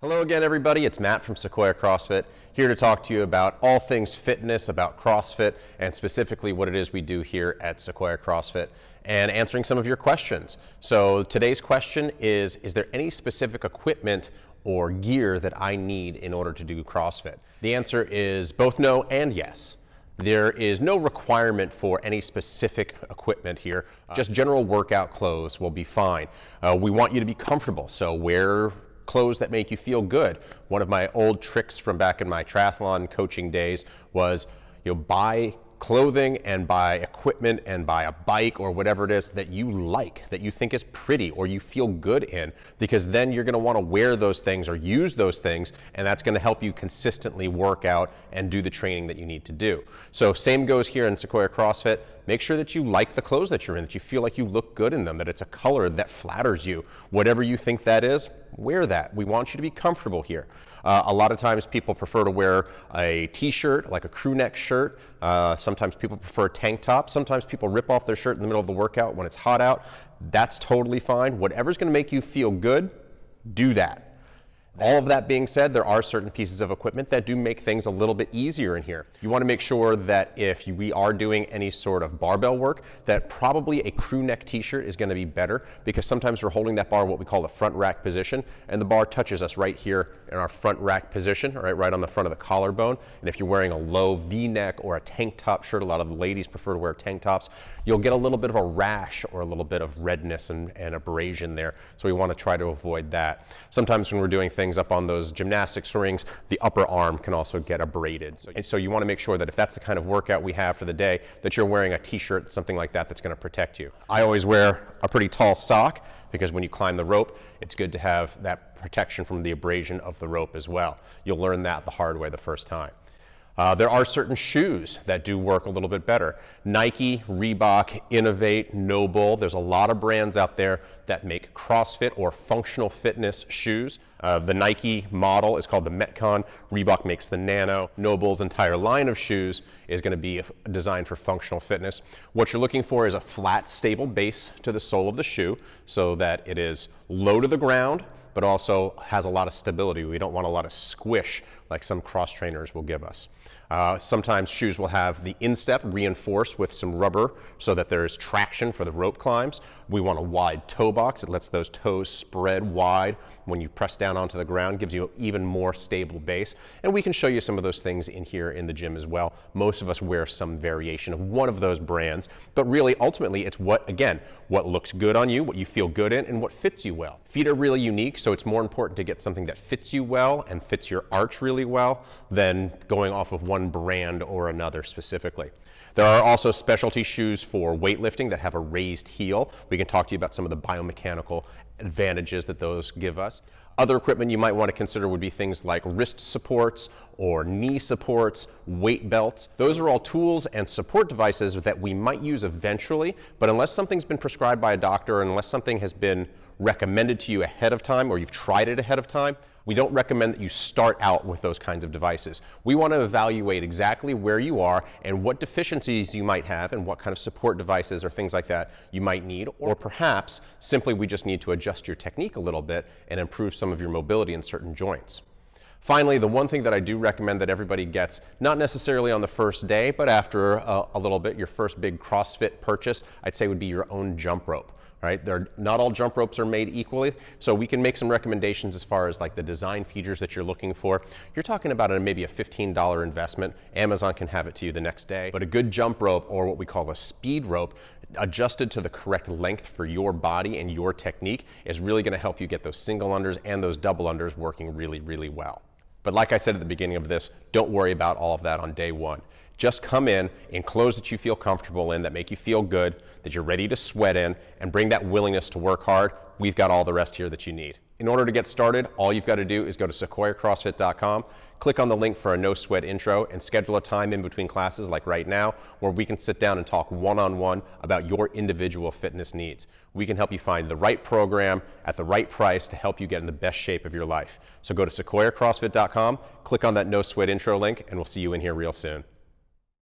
Hello again, everybody. It's Matt from Sequoia CrossFit, here to talk to you about all things fitness, about CrossFit, and specifically what it is we do here at Sequoia CrossFit, and answering some of your questions. So, today's question is Is there any specific equipment or gear that I need in order to do CrossFit? The answer is both no and yes. There is no requirement for any specific equipment here. Just general workout clothes will be fine. Uh, we want you to be comfortable, so wear clothes that make you feel good. One of my old tricks from back in my triathlon coaching days was, you know, buy clothing and buy equipment and buy a bike or whatever it is that you like, that you think is pretty or you feel good in, because then you're going to want to wear those things or use those things, and that's going to help you consistently work out and do the training that you need to do. So, same goes here in Sequoia CrossFit. Make sure that you like the clothes that you're in, that you feel like you look good in them, that it's a color that flatters you. Whatever you think that is, wear that. We want you to be comfortable here. Uh, a lot of times people prefer to wear a t-shirt, like a crew neck shirt. Uh, sometimes people prefer a tank top. Sometimes people rip off their shirt in the middle of the workout when it's hot out. That's totally fine. Whatever's going to make you feel good, do that. All of that being said, there are certain pieces of equipment that do make things a little bit easier in here. You want to make sure that if we are doing any sort of barbell work, that probably a crew neck t-shirt is going to be better because sometimes we're holding that bar in what we call the front rack position and the bar touches us right here in our front rack position, right, right on the front of the collarbone. And if you're wearing a low V-neck or a tank top shirt, a lot of the ladies prefer to wear tank tops, you'll get a little bit of a rash or a little bit of redness and, and abrasion there. So we want to try to avoid that. Sometimes when we're doing things things up on those gymnastics rings, the upper arm can also get abraded. And so you want to make sure that if that's the kind of workout we have for the day, that you're wearing a t-shirt, something like that, that's going to protect you. I always wear a pretty tall sock because when you climb the rope, it's good to have that protection from the abrasion of the rope as well. You'll learn that the hard way the first time. Uh, there are certain shoes that do work a little bit better. Nike, Reebok, Inov-8, NOBULL. There's a lot of brands out there that make CrossFit or functional fitness shoes. Uh, the Nike model is called the Metcon. Reebok makes the Nano. NOBULL's entire line of shoes is going to be designed for functional fitness. What you're looking for is a flat, stable base to the sole of the shoe so that it is low to the ground but also has a lot of stability. We don't want a lot of squish like some cross trainers will give us. Uh, sometimes shoes will have the instep reinforced with some rubber so that there's traction for the rope climbs. We want a wide toe box. It lets those toes spread wide when you press down onto the ground, gives you even more stable base. And we can show you some of those things in here in the gym as well. Most of us wear some variation of one of those brands, but really ultimately it's what, again, what looks good on you, what you feel good in, and what fits you well. Feet are really unique, so it's more important to get something that fits you well and fits your arch really well than going off of one brand or another specifically. There are also specialty shoes for weightlifting that have a raised heel. We can talk to you about some of the biomechanical advantages that those give us. Other equipment you might want to consider would be things like wrist supports or knee supports, weight belts. Those are all tools and support devices that we might use eventually, but unless something's been prescribed by a doctor, unless something has been recommended to you ahead of time or you've tried it ahead of time, we don't recommend that you start out with those kinds of devices. We want to evaluate exactly where you are and what deficiencies you might have and what kind of support devices or things like that you might need, or perhaps simply we just need to adjust your technique a little bit and improve some of your mobility in certain joints. Finally, the one thing that I do recommend that everybody gets, not necessarily on the first day, but after a, a, little bit, your first big CrossFit purchase, I'd say would be your own jump rope. Right? They're, not all jump ropes are made equally, so we can make some recommendations as far as like the design features that you're looking for. You're talking about a, maybe a $15 investment. Amazon can have it to you the next day, but a good jump rope or what we call a speed rope adjusted to the correct length for your body and your technique is really going to help you get those single unders and those double unders working really, really well. But like I said at the beginning of this, don't worry about all of that on day one. Just come in in clothes that you feel comfortable in, that make you feel good, that you're ready to sweat in, and bring that willingness to work hard. We've got all the rest here that you need. In order to get started, all you've got to do is go to sequoiacrossfit.com, click on the link for a no sweat intro, and schedule a time in between classes like right now where we can sit down and talk one on one about your individual fitness needs. We can help you find the right program at the right price to help you get in the best shape of your life. So go to sequoiacrossfit.com, click on that no sweat intro link, and we'll see you in here real soon.